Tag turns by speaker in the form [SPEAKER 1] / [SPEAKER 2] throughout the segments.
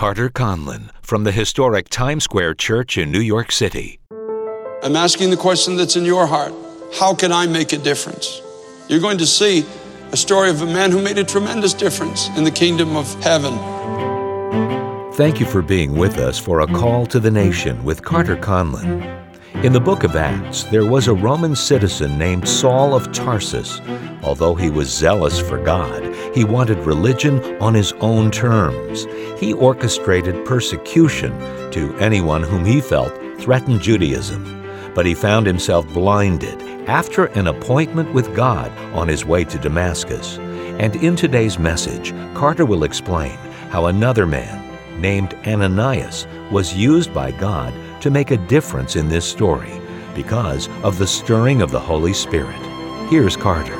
[SPEAKER 1] Carter Conlon from the historic Times Square Church in New York City.
[SPEAKER 2] I'm asking the question that's in your heart How can I make a difference? You're going to see a story of a man who made a tremendous difference in the kingdom of heaven.
[SPEAKER 1] Thank you for being with us for A Call to the Nation with Carter Conlon. In the book of Acts, there was a Roman citizen named Saul of Tarsus. Although he was zealous for God, he wanted religion on his own terms. He orchestrated persecution to anyone whom he felt threatened Judaism. But he found himself blinded after an appointment with God on his way to Damascus. And in today's message, Carter will explain how another man, named Ananias, was used by God to make a difference in this story because of the stirring of the Holy Spirit. Here's Carter.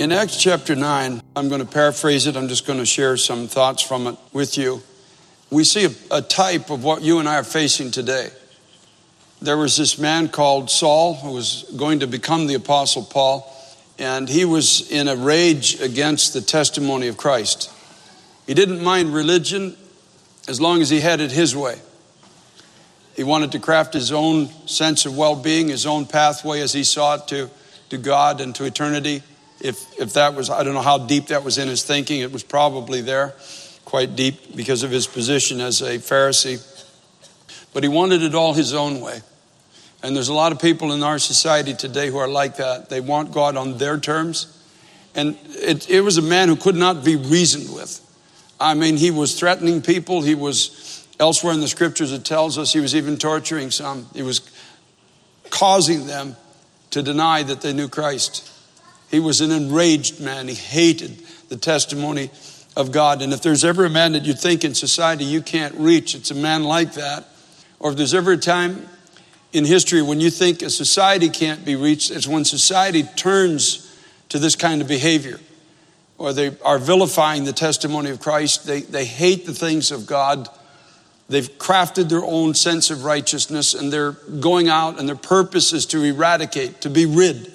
[SPEAKER 2] In Acts chapter 9, I'm going to paraphrase it, I'm just going to share some thoughts from it with you. We see a, a type of what you and I are facing today. There was this man called Saul who was going to become the Apostle Paul, and he was in a rage against the testimony of Christ. He didn't mind religion as long as he had it his way. He wanted to craft his own sense of well being, his own pathway as he saw it to, to God and to eternity. If, if that was, I don't know how deep that was in his thinking, it was probably there, quite deep because of his position as a Pharisee. But he wanted it all his own way. And there's a lot of people in our society today who are like that. They want God on their terms. And it, it was a man who could not be reasoned with. I mean, he was threatening people. He was, elsewhere in the scriptures, it tells us he was even torturing some. He was causing them to deny that they knew Christ. He was an enraged man. He hated the testimony of God. And if there's ever a man that you think in society you can't reach, it's a man like that. Or if there's ever a time in history when you think a society can't be reached, it's when society turns to this kind of behavior or they are vilifying the testimony of Christ. They, they hate the things of God. They've crafted their own sense of righteousness and they're going out and their purpose is to eradicate, to be rid.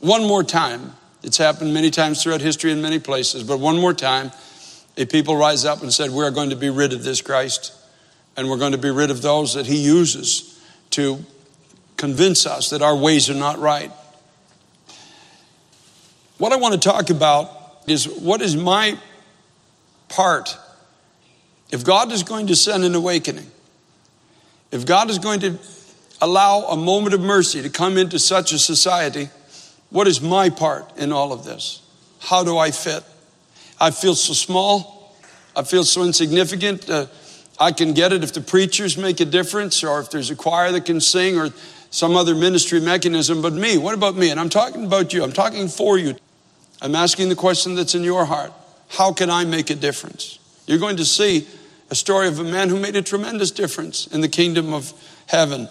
[SPEAKER 2] One more time, it's happened many times throughout history in many places, but one more time, a people rise up and said, We're going to be rid of this Christ and we're going to be rid of those that he uses to convince us that our ways are not right. What I want to talk about is what is my part? If God is going to send an awakening, if God is going to allow a moment of mercy to come into such a society, what is my part in all of this? How do I fit? I feel so small. I feel so insignificant. Uh, I can get it if the preachers make a difference or if there's a choir that can sing or some other ministry mechanism. But me, what about me? And I'm talking about you, I'm talking for you. I'm asking the question that's in your heart How can I make a difference? You're going to see a story of a man who made a tremendous difference in the kingdom of heaven.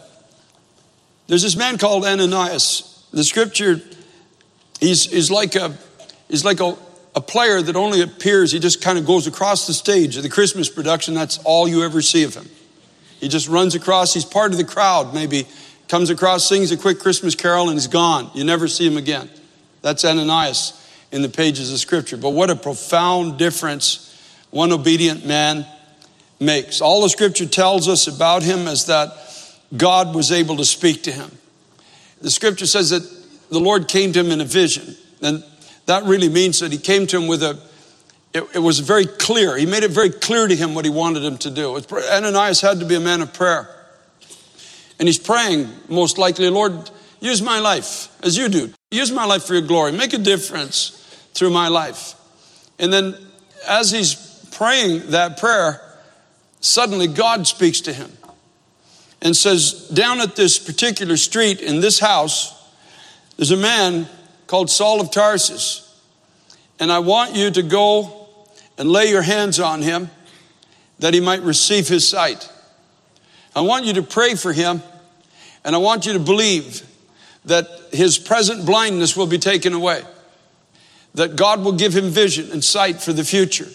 [SPEAKER 2] There's this man called Ananias. The scripture, he's, he's like a, he's like a, a player that only appears, he just kind of goes across the stage of the Christmas production. That's all you ever see of him. He just runs across, he's part of the crowd, maybe comes across, sings a quick Christmas carol, and he's gone. You never see him again. That's Ananias in the pages of Scripture. But what a profound difference one obedient man makes. All the Scripture tells us about him is that God was able to speak to him. The Scripture says that the Lord came to him in a vision. And that really means that he came to him with a, it, it was very clear. He made it very clear to him what he wanted him to do. Ananias had to be a man of prayer. And he's praying, most likely, Lord, use my life as you do. Use my life for your glory. Make a difference through my life. And then as he's praying that prayer, suddenly God speaks to him and says, Down at this particular street in this house, there's a man called Saul of Tarsus. And I want you to go and lay your hands on him that he might receive his sight. I want you to pray for him, and I want you to believe that his present blindness will be taken away that God will give him vision and sight for the future.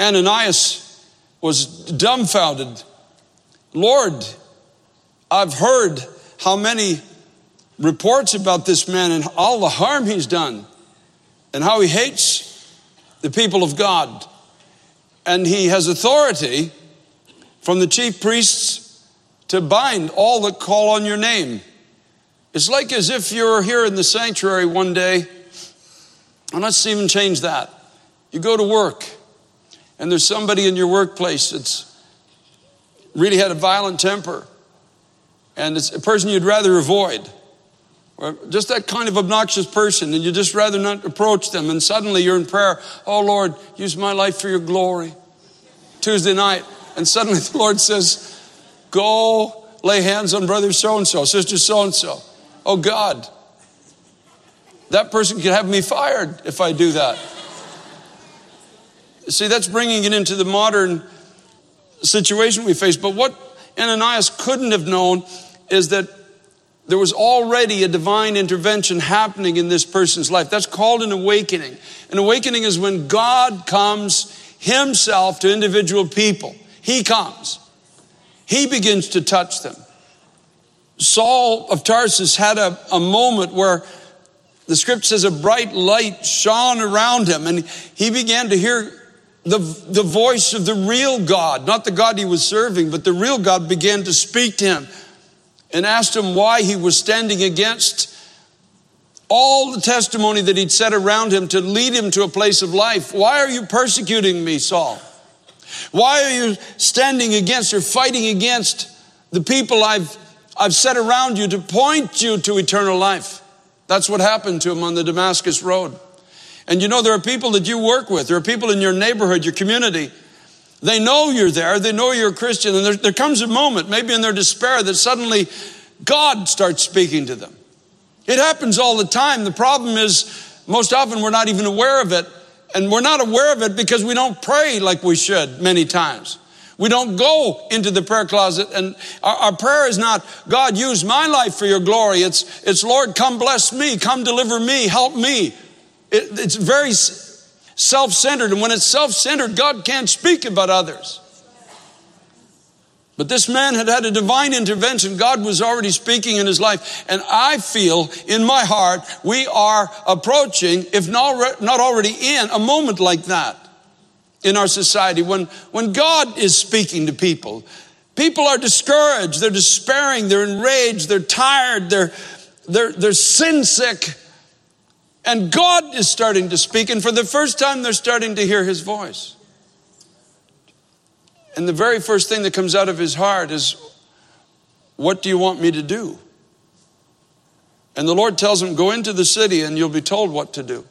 [SPEAKER 2] Ananias was dumbfounded. Lord, I've heard how many reports about this man and all the harm he's done and how he hates the people of God. And he has authority from the chief priests to bind all that call on your name. It's like as if you're here in the sanctuary one day, and let's even change that. You go to work, and there's somebody in your workplace that's really had a violent temper, and it's a person you'd rather avoid, or just that kind of obnoxious person, and you'd just rather not approach them, and suddenly you're in prayer, oh Lord, use my life for your glory. Tuesday night, and suddenly the Lord says, Go lay hands on brother so and so, sister so and so. Oh God, that person could have me fired if I do that. See, that's bringing it into the modern situation we face. But what Ananias couldn't have known is that there was already a divine intervention happening in this person's life. That's called an awakening. An awakening is when God comes himself to individual people. He comes. He begins to touch them. Saul of Tarsus had a, a moment where the script says a bright light shone around him and he began to hear the, the voice of the real God, not the God he was serving, but the real God began to speak to him and asked him why he was standing against all the testimony that he'd set around him to lead him to a place of life. Why are you persecuting me, Saul? Why are you standing against or fighting against the people I've, I've set around you to point you to eternal life? That's what happened to him on the Damascus Road. And you know, there are people that you work with, there are people in your neighborhood, your community. They know you're there, they know you're a Christian, and there, there comes a moment, maybe in their despair, that suddenly God starts speaking to them. It happens all the time. The problem is, most often we're not even aware of it and we're not aware of it because we don't pray like we should many times. We don't go into the prayer closet and our, our, prayer is not, God, use my life for your glory. It's, it's Lord, come bless me, come deliver me, help me. It, it's very self-centered. And when it's self-centered, God can't speak about others. But this man had had a divine intervention. God was already speaking in his life. And I feel in my heart, we are approaching, if not, not already in, a moment like that in our society when, when God is speaking to people. People are discouraged, they're despairing, they're enraged, they're tired, they're, they're, they're sin sick. And God is starting to speak. And for the first time, they're starting to hear his voice. And the very first thing that comes out of his heart is, What do you want me to do? And the Lord tells him, Go into the city and you'll be told what to do.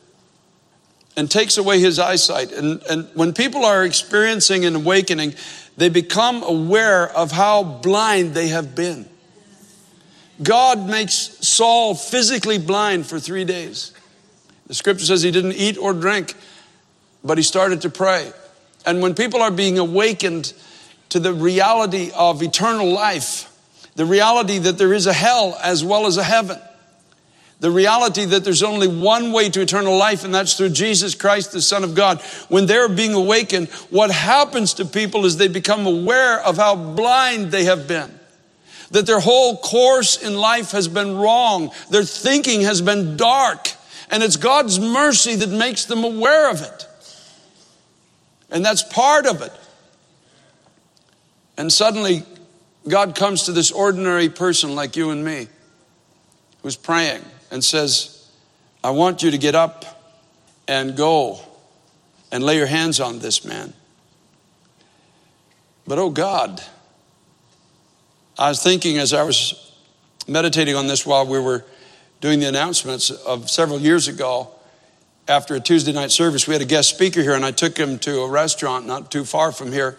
[SPEAKER 2] And takes away his eyesight. And, and when people are experiencing an awakening, they become aware of how blind they have been. God makes Saul physically blind for three days. The scripture says he didn't eat or drink, but he started to pray. And when people are being awakened to the reality of eternal life, the reality that there is a hell as well as a heaven, the reality that there's only one way to eternal life, and that's through Jesus Christ, the Son of God. When they're being awakened, what happens to people is they become aware of how blind they have been. That their whole course in life has been wrong. Their thinking has been dark. And it's God's mercy that makes them aware of it. And that's part of it. And suddenly, God comes to this ordinary person like you and me who's praying and says, I want you to get up and go and lay your hands on this man. But oh God, I was thinking as I was meditating on this while we were doing the announcements of several years ago, after a Tuesday night service, we had a guest speaker here, and I took him to a restaurant not too far from here.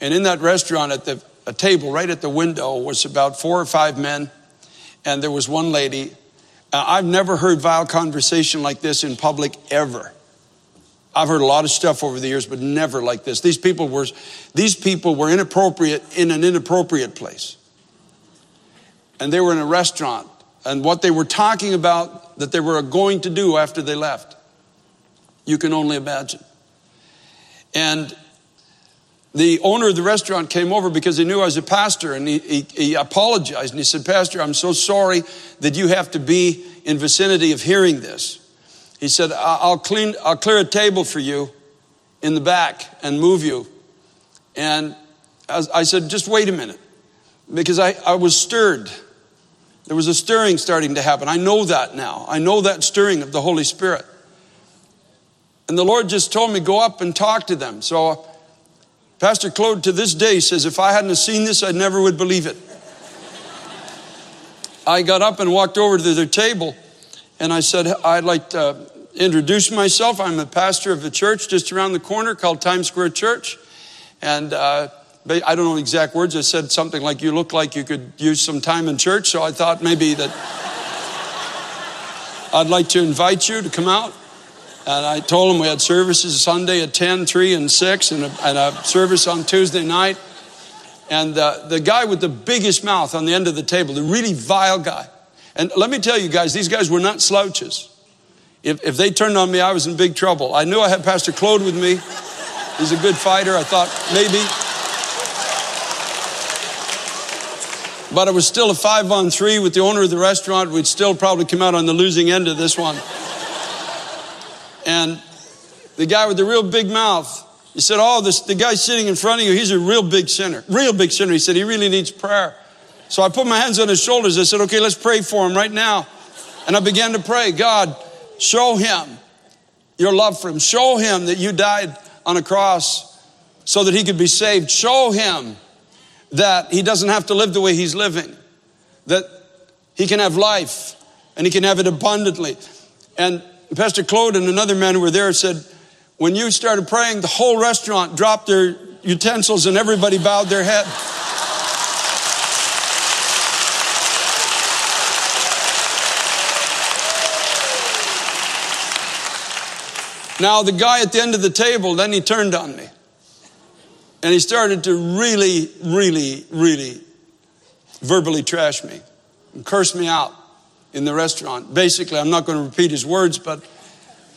[SPEAKER 2] And in that restaurant, at the a table right at the window was about four or five men, and there was one lady. Uh, I've never heard vile conversation like this in public ever. I've heard a lot of stuff over the years, but never like this. These people were, these people were inappropriate in an inappropriate place. And they were in a restaurant and what they were talking about that they were going to do after they left. You can only imagine. And the owner of the restaurant came over because he knew I was a pastor and he, he, he, apologized and he said, Pastor, I'm so sorry that you have to be in vicinity of hearing this. He said, I'll clean, I'll clear a table for you in the back and move you. And I said, just wait a minute. Because I, I was stirred. There was a stirring starting to happen. I know that now. I know that stirring of the Holy Spirit. And the Lord just told me, go up and talk to them. So Pastor Claude to this day says, if I hadn't seen this, I never would believe it. I got up and walked over to their table and I said, I'd like to introduce myself. I'm a pastor of a church just around the corner called Times Square Church. And uh, I don't know exact words. I said something like, You look like you could use some time in church. So I thought maybe that I'd like to invite you to come out. And I told him we had services Sunday at 10, 3, and 6, and a, and a service on Tuesday night. And uh, the guy with the biggest mouth on the end of the table, the really vile guy. And let me tell you guys, these guys were not slouches. If, if they turned on me, I was in big trouble. I knew I had Pastor Claude with me. He's a good fighter. I thought maybe. But it was still a five on three with the owner of the restaurant. We'd still probably come out on the losing end of this one. And the guy with the real big mouth, he said, Oh, this, the guy sitting in front of you, he's a real big sinner. Real big sinner. He said, He really needs prayer. So I put my hands on his shoulders. I said, Okay, let's pray for him right now. And I began to pray, God, show him your love for him. Show him that you died on a cross so that he could be saved. Show him that he doesn't have to live the way he's living, that he can have life and he can have it abundantly. And Pastor Claude and another man who were there said, when you started praying, the whole restaurant dropped their utensils and everybody bowed their head. Now, the guy at the end of the table, then he turned on me. And he started to really, really, really verbally trash me and curse me out in the restaurant. Basically, I'm not going to repeat his words, but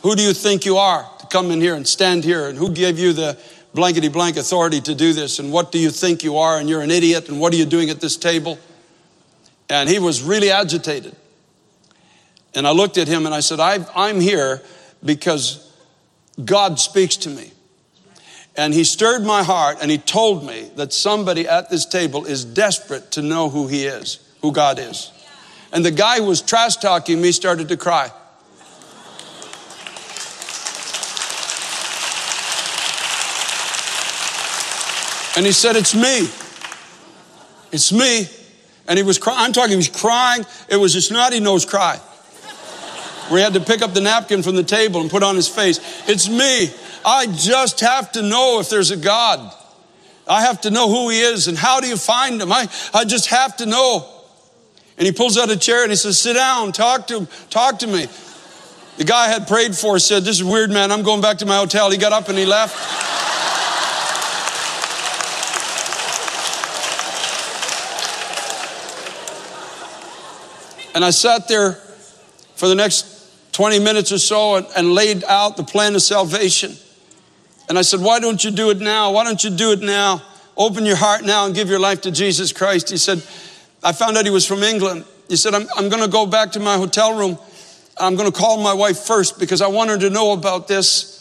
[SPEAKER 2] who do you think you are to come in here and stand here? And who gave you the blankety blank authority to do this? And what do you think you are? And you're an idiot. And what are you doing at this table? And he was really agitated. And I looked at him and I said, I'm here because God speaks to me. And he stirred my heart and he told me that somebody at this table is desperate to know who he is, who God is. And the guy who was trash talking me started to cry. And he said, It's me. It's me. And he was crying. I'm talking, he was crying. It was a snotty nose cry. Where he had to pick up the napkin from the table and put on his face. It's me. I just have to know if there's a God. I have to know who he is and how do you find him? I, I just have to know. And he pulls out a chair and he says, Sit down, talk to talk to me. The guy I had prayed for said, This is weird, man. I'm going back to my hotel. He got up and he left. And I sat there for the next 20 minutes or so and, and, laid out the plan of salvation. And I said, Why don't you do it now? Why don't you do it now? Open your heart now and give your life to Jesus Christ. He said, I found out he was from England. He said, I'm, I'm going to go back to my hotel room. I'm going to call my wife first because I want her to know about this.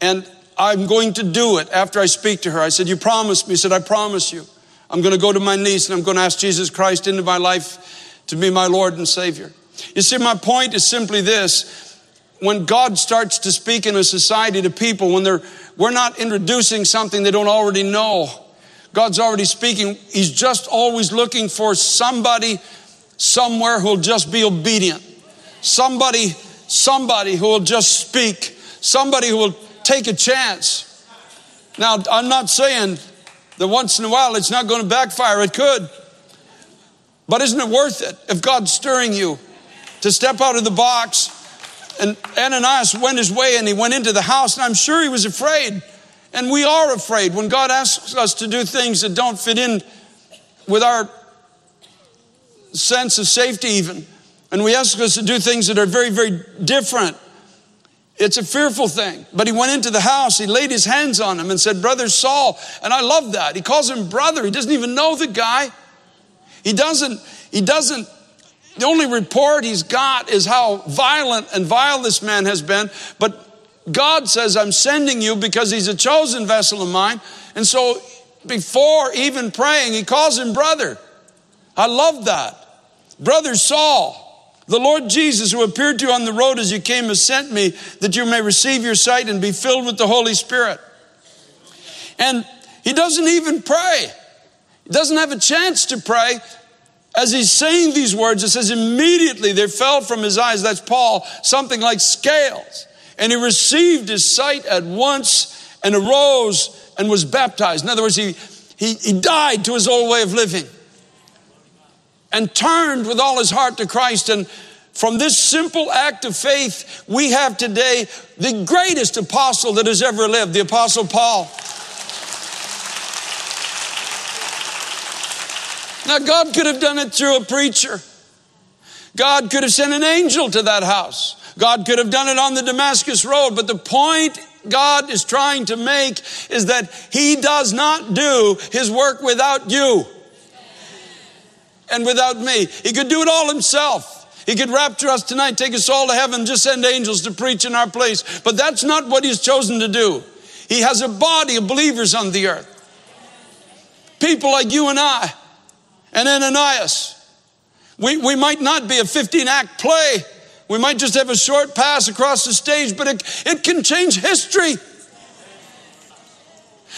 [SPEAKER 2] And I'm going to do it after I speak to her. I said, You promised me. He said, I promise you. I'm going to go to my niece and I'm going to ask Jesus Christ into my life to be my Lord and Savior. You see, my point is simply this. When God starts to speak in a society to people, when they're, we're not introducing something they don't already know, God's already speaking. He's just always looking for somebody somewhere who'll just be obedient. Somebody, somebody who will just speak. Somebody who will take a chance. Now, I'm not saying that once in a while it's not going to backfire. It could. But isn't it worth it if God's stirring you to step out of the box? And Ananias went his way and he went into the house, and I'm sure he was afraid. And we are afraid when God asks us to do things that don't fit in with our sense of safety, even. And we ask us to do things that are very, very different. It's a fearful thing. But he went into the house, he laid his hands on him and said, Brother Saul. And I love that. He calls him brother. He doesn't even know the guy. He doesn't, he doesn't The only report he's got is how violent and vile this man has been. But God says, I'm sending you because he's a chosen vessel of mine. And so before even praying, he calls him brother. I love that. Brother Saul, the Lord Jesus, who appeared to you on the road as you came, has sent me that you may receive your sight and be filled with the Holy Spirit. And he doesn't even pray. He doesn't have a chance to pray. As he's saying these words, it says, immediately there fell from his eyes, that's Paul, something like scales. And he received his sight at once and arose and was baptized. In other words, he, he, he died to his old way of living and turned with all his heart to Christ. And from this simple act of faith, we have today the greatest apostle that has ever lived, the Apostle Paul. Now, God could have done it through a preacher. God could have sent an angel to that house. God could have done it on the Damascus Road. But the point God is trying to make is that He does not do His work without you and without me. He could do it all Himself. He could rapture us tonight, take us all to heaven, just send angels to preach in our place. But that's not what He's chosen to do. He has a body of believers on the earth. People like you and I and Ananias. We, we might not be a 15 act play. We might just have a short pass across the stage, but it, it can change history.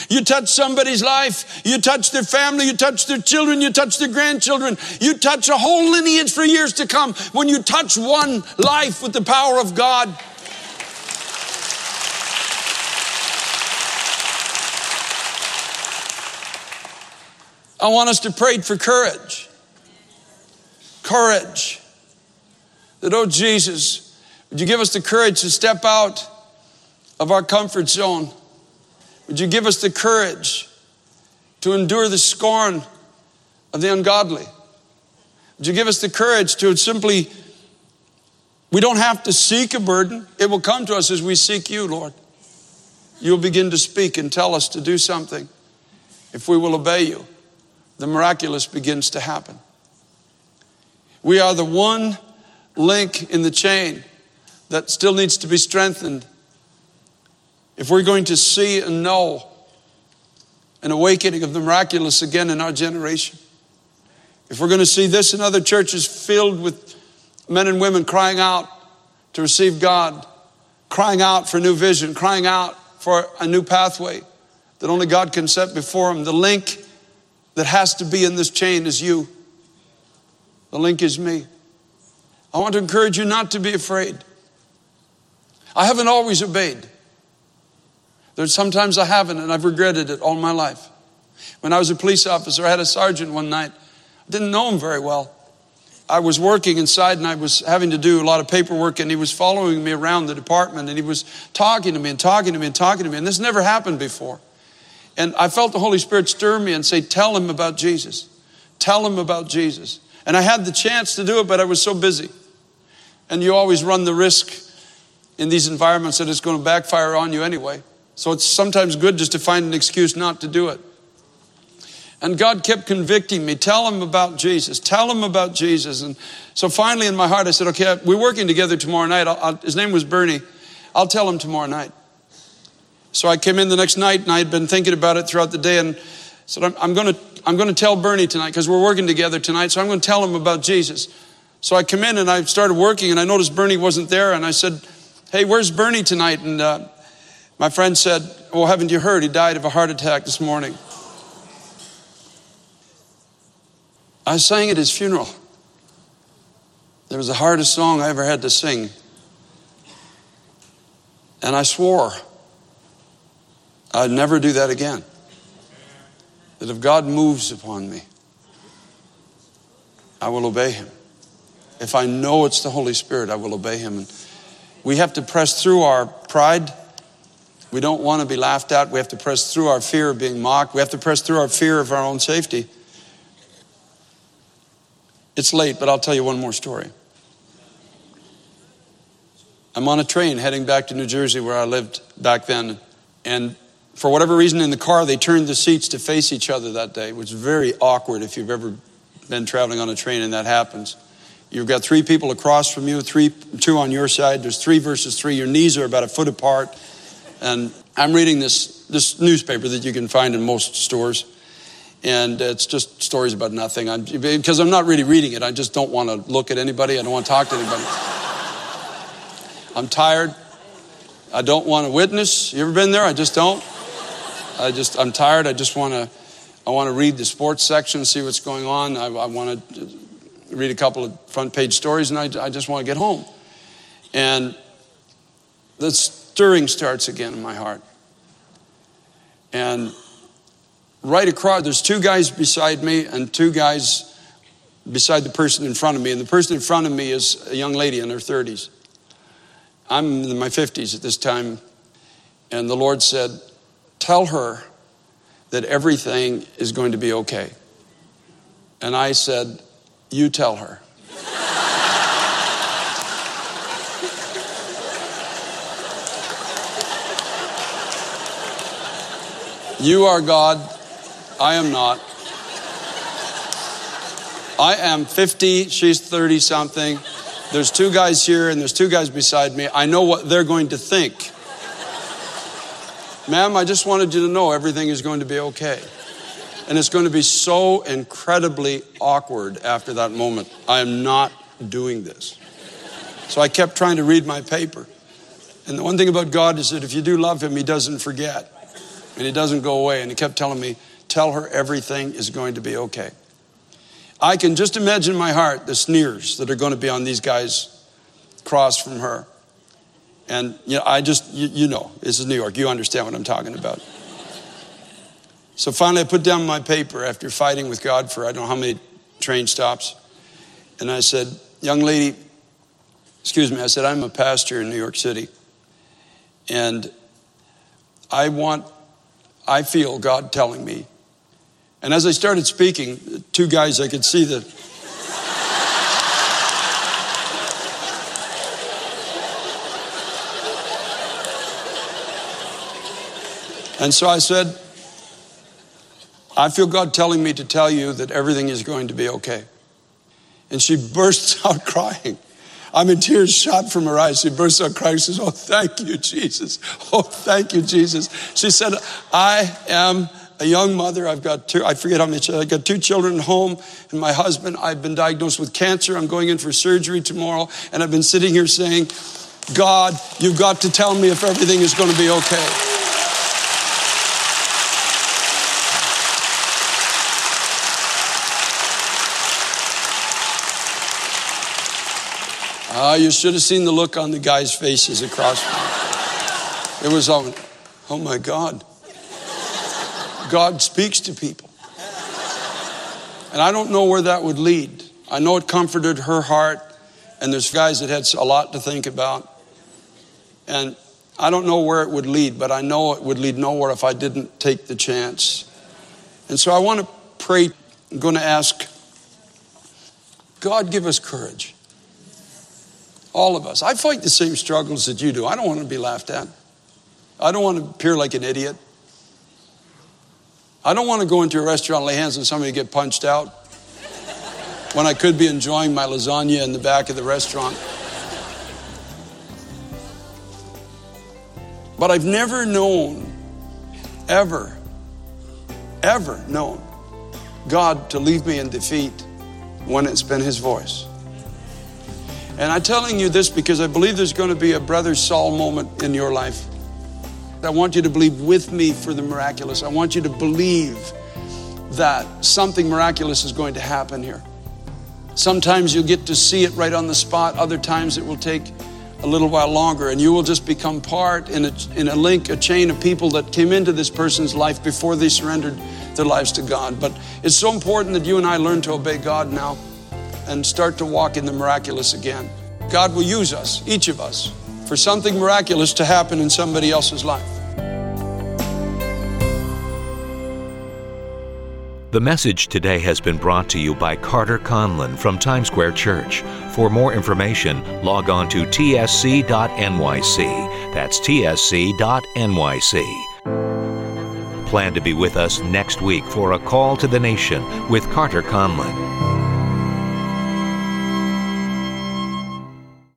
[SPEAKER 2] You touch somebody's life, you touch their family, you touch their children, you touch their grandchildren, you touch a whole lineage for years to come when you touch one life with the power of God. I want us to pray for courage. Courage. That, oh Jesus, would you give us the courage to step out of our comfort zone? Would you give us the courage to endure the scorn of the ungodly? Would you give us the courage to simply, we don't have to seek a burden. It will come to us as we seek you, Lord. You'll begin to speak and tell us to do something if we will obey you the miraculous begins to happen. We are the one link in the chain that still needs to be strengthened. If we're going to see and know an awakening of the miraculous again in our generation, if we're going to see this in other churches filled with men and women crying out to receive God, crying out for new vision, crying out for a new pathway that only God can set before them, the link that has to be in this chain is you. The link is me. I want to encourage you not to be afraid. I haven't always obeyed. There's sometimes I haven't, and I've regretted it all my life. When I was a police officer, I had a sergeant one night. I didn't know him very well. I was working inside and I was having to do a lot of paperwork, and he was following me around the department and he was talking to me and talking to me and talking to me. And this never happened before. And I felt the Holy Spirit stir me and say, Tell him about Jesus. Tell him about Jesus. And I had the chance to do it, but I was so busy. And you always run the risk in these environments that it's going to backfire on you anyway. So it's sometimes good just to find an excuse not to do it. And God kept convicting me. Tell him about Jesus. Tell him about Jesus. And so finally, in my heart, I said, okay, we're working together tomorrow night. I'll, I'll, his name was Bernie. I'll tell him tomorrow night. So I came in the next night and I had been thinking about it throughout the day and said, I'm, I'm going to I'm going to tell Bernie tonight because we're working together tonight. So I'm going to tell him about Jesus. So I come in and I started working and I noticed Bernie wasn't there. And I said, Hey, where's Bernie tonight? And uh, my friend said, Well, haven't you heard? He died of a heart attack this morning. I sang at his funeral. It was the hardest song I ever had to sing. And I swore I'd never do that again. That if God moves upon me, I will obey him. If I know it's the Holy Spirit, I will obey him. And we have to press through our pride. We don't want to be laughed at. We have to press through our fear of being mocked. We have to press through our fear of our own safety. It's late, but I'll tell you one more story. I'm on a train heading back to New Jersey where I lived back then. And for whatever reason in the car, they turned the seats to face each other that day, which is very awkward if you've ever been traveling on a train and that happens. You've got three people across from you, three, two on your side. There's three versus three. Your knees are about a foot apart. And I'm reading this, this newspaper that you can find in most stores. And it's just stories about nothing. I'm, because I'm not really reading it. I just don't want to look at anybody. I don't want to talk to anybody. I'm tired. I don't want to witness. You ever been there? I just don't. I just, I'm tired. I just want to, I want to read the sports section, see what's going on. I, I want to read a couple of front page stories, and I, I just want to get home. And the stirring starts again in my heart. And right across, there's two guys beside me and two guys beside the person in front of me. And the person in front of me is a young lady in her 30s. I'm in my 50s at this time. And the Lord said, Tell her that everything is going to be okay. And I said, you tell her. you are God, I am not. I am 50, she's 30 something. There's two guys here and there's two guys beside me. I know what they're going to think. Ma'am, I just wanted you to know everything is going to be okay. And it's going to be so incredibly awkward after that moment. I am not doing this. So I kept trying to read my paper. And the one thing about God is that if you do love Him, He doesn't forget. And He doesn't go away. And He kept telling me, Tell her everything is going to be okay. I can just imagine in my heart the sneers that are going to be on these guys across from her. And you know, I just, you, you know, this is New York. You understand what I'm talking about. So finally, I put down my paper after fighting with God for I don't know how many train stops. And I said, Young lady, excuse me, I said, I'm a pastor in New York City. And I want, I feel God telling me. And as I started speaking, two guys, I could see the, And so I said, I feel God telling me to tell you that everything is going to be okay. And she bursts out crying. I mean, tears shot from her eyes. She bursts out crying. She says, Oh, thank you, Jesus. Oh, thank you, Jesus. She said, I am a young mother. I've got two, I forget how many, I've got two children at home and my husband. I've been diagnosed with cancer. I'm going in for surgery tomorrow. And I've been sitting here saying, God, you've got to tell me if everything is going to be okay. Ah, you should have seen the look on the guys' faces across. It was, oh, oh my God. God speaks to people. And I don't know where that would lead. I know it comforted her heart, and there's guys that had a lot to think about. And I don't know where it would lead, but I know it would lead nowhere if I didn't take the chance. And so I want to pray. I'm going to ask God, give us courage. All of us. I fight the same struggles that you do. I don't want to be laughed at. I don't want to appear like an idiot. I don't want to go into a restaurant, lay hands on somebody, get punched out when I could be enjoying my lasagna in the back of the restaurant. But I've never known, ever, ever known God to leave me in defeat when it's been His voice. And I'm telling you this because I believe there's going to be a Brother Saul moment in your life. I want you to believe with me for the miraculous. I want you to believe that something miraculous is going to happen here. Sometimes you'll get to see it right on the spot, other times it will take a little while longer, and you will just become part in a, in a link, a chain of people that came into this person's life before they surrendered their lives to God. But it's so important that you and I learn to obey God now and start to walk in the miraculous again. God will use us, each of us, for something miraculous to happen in somebody else's life.
[SPEAKER 1] The message today has been brought to you by Carter Conlon from Times Square Church. For more information, log on to tsc.nyc. That's tsc.nyc. Plan to be with us next week for a call to the nation with Carter Conlon.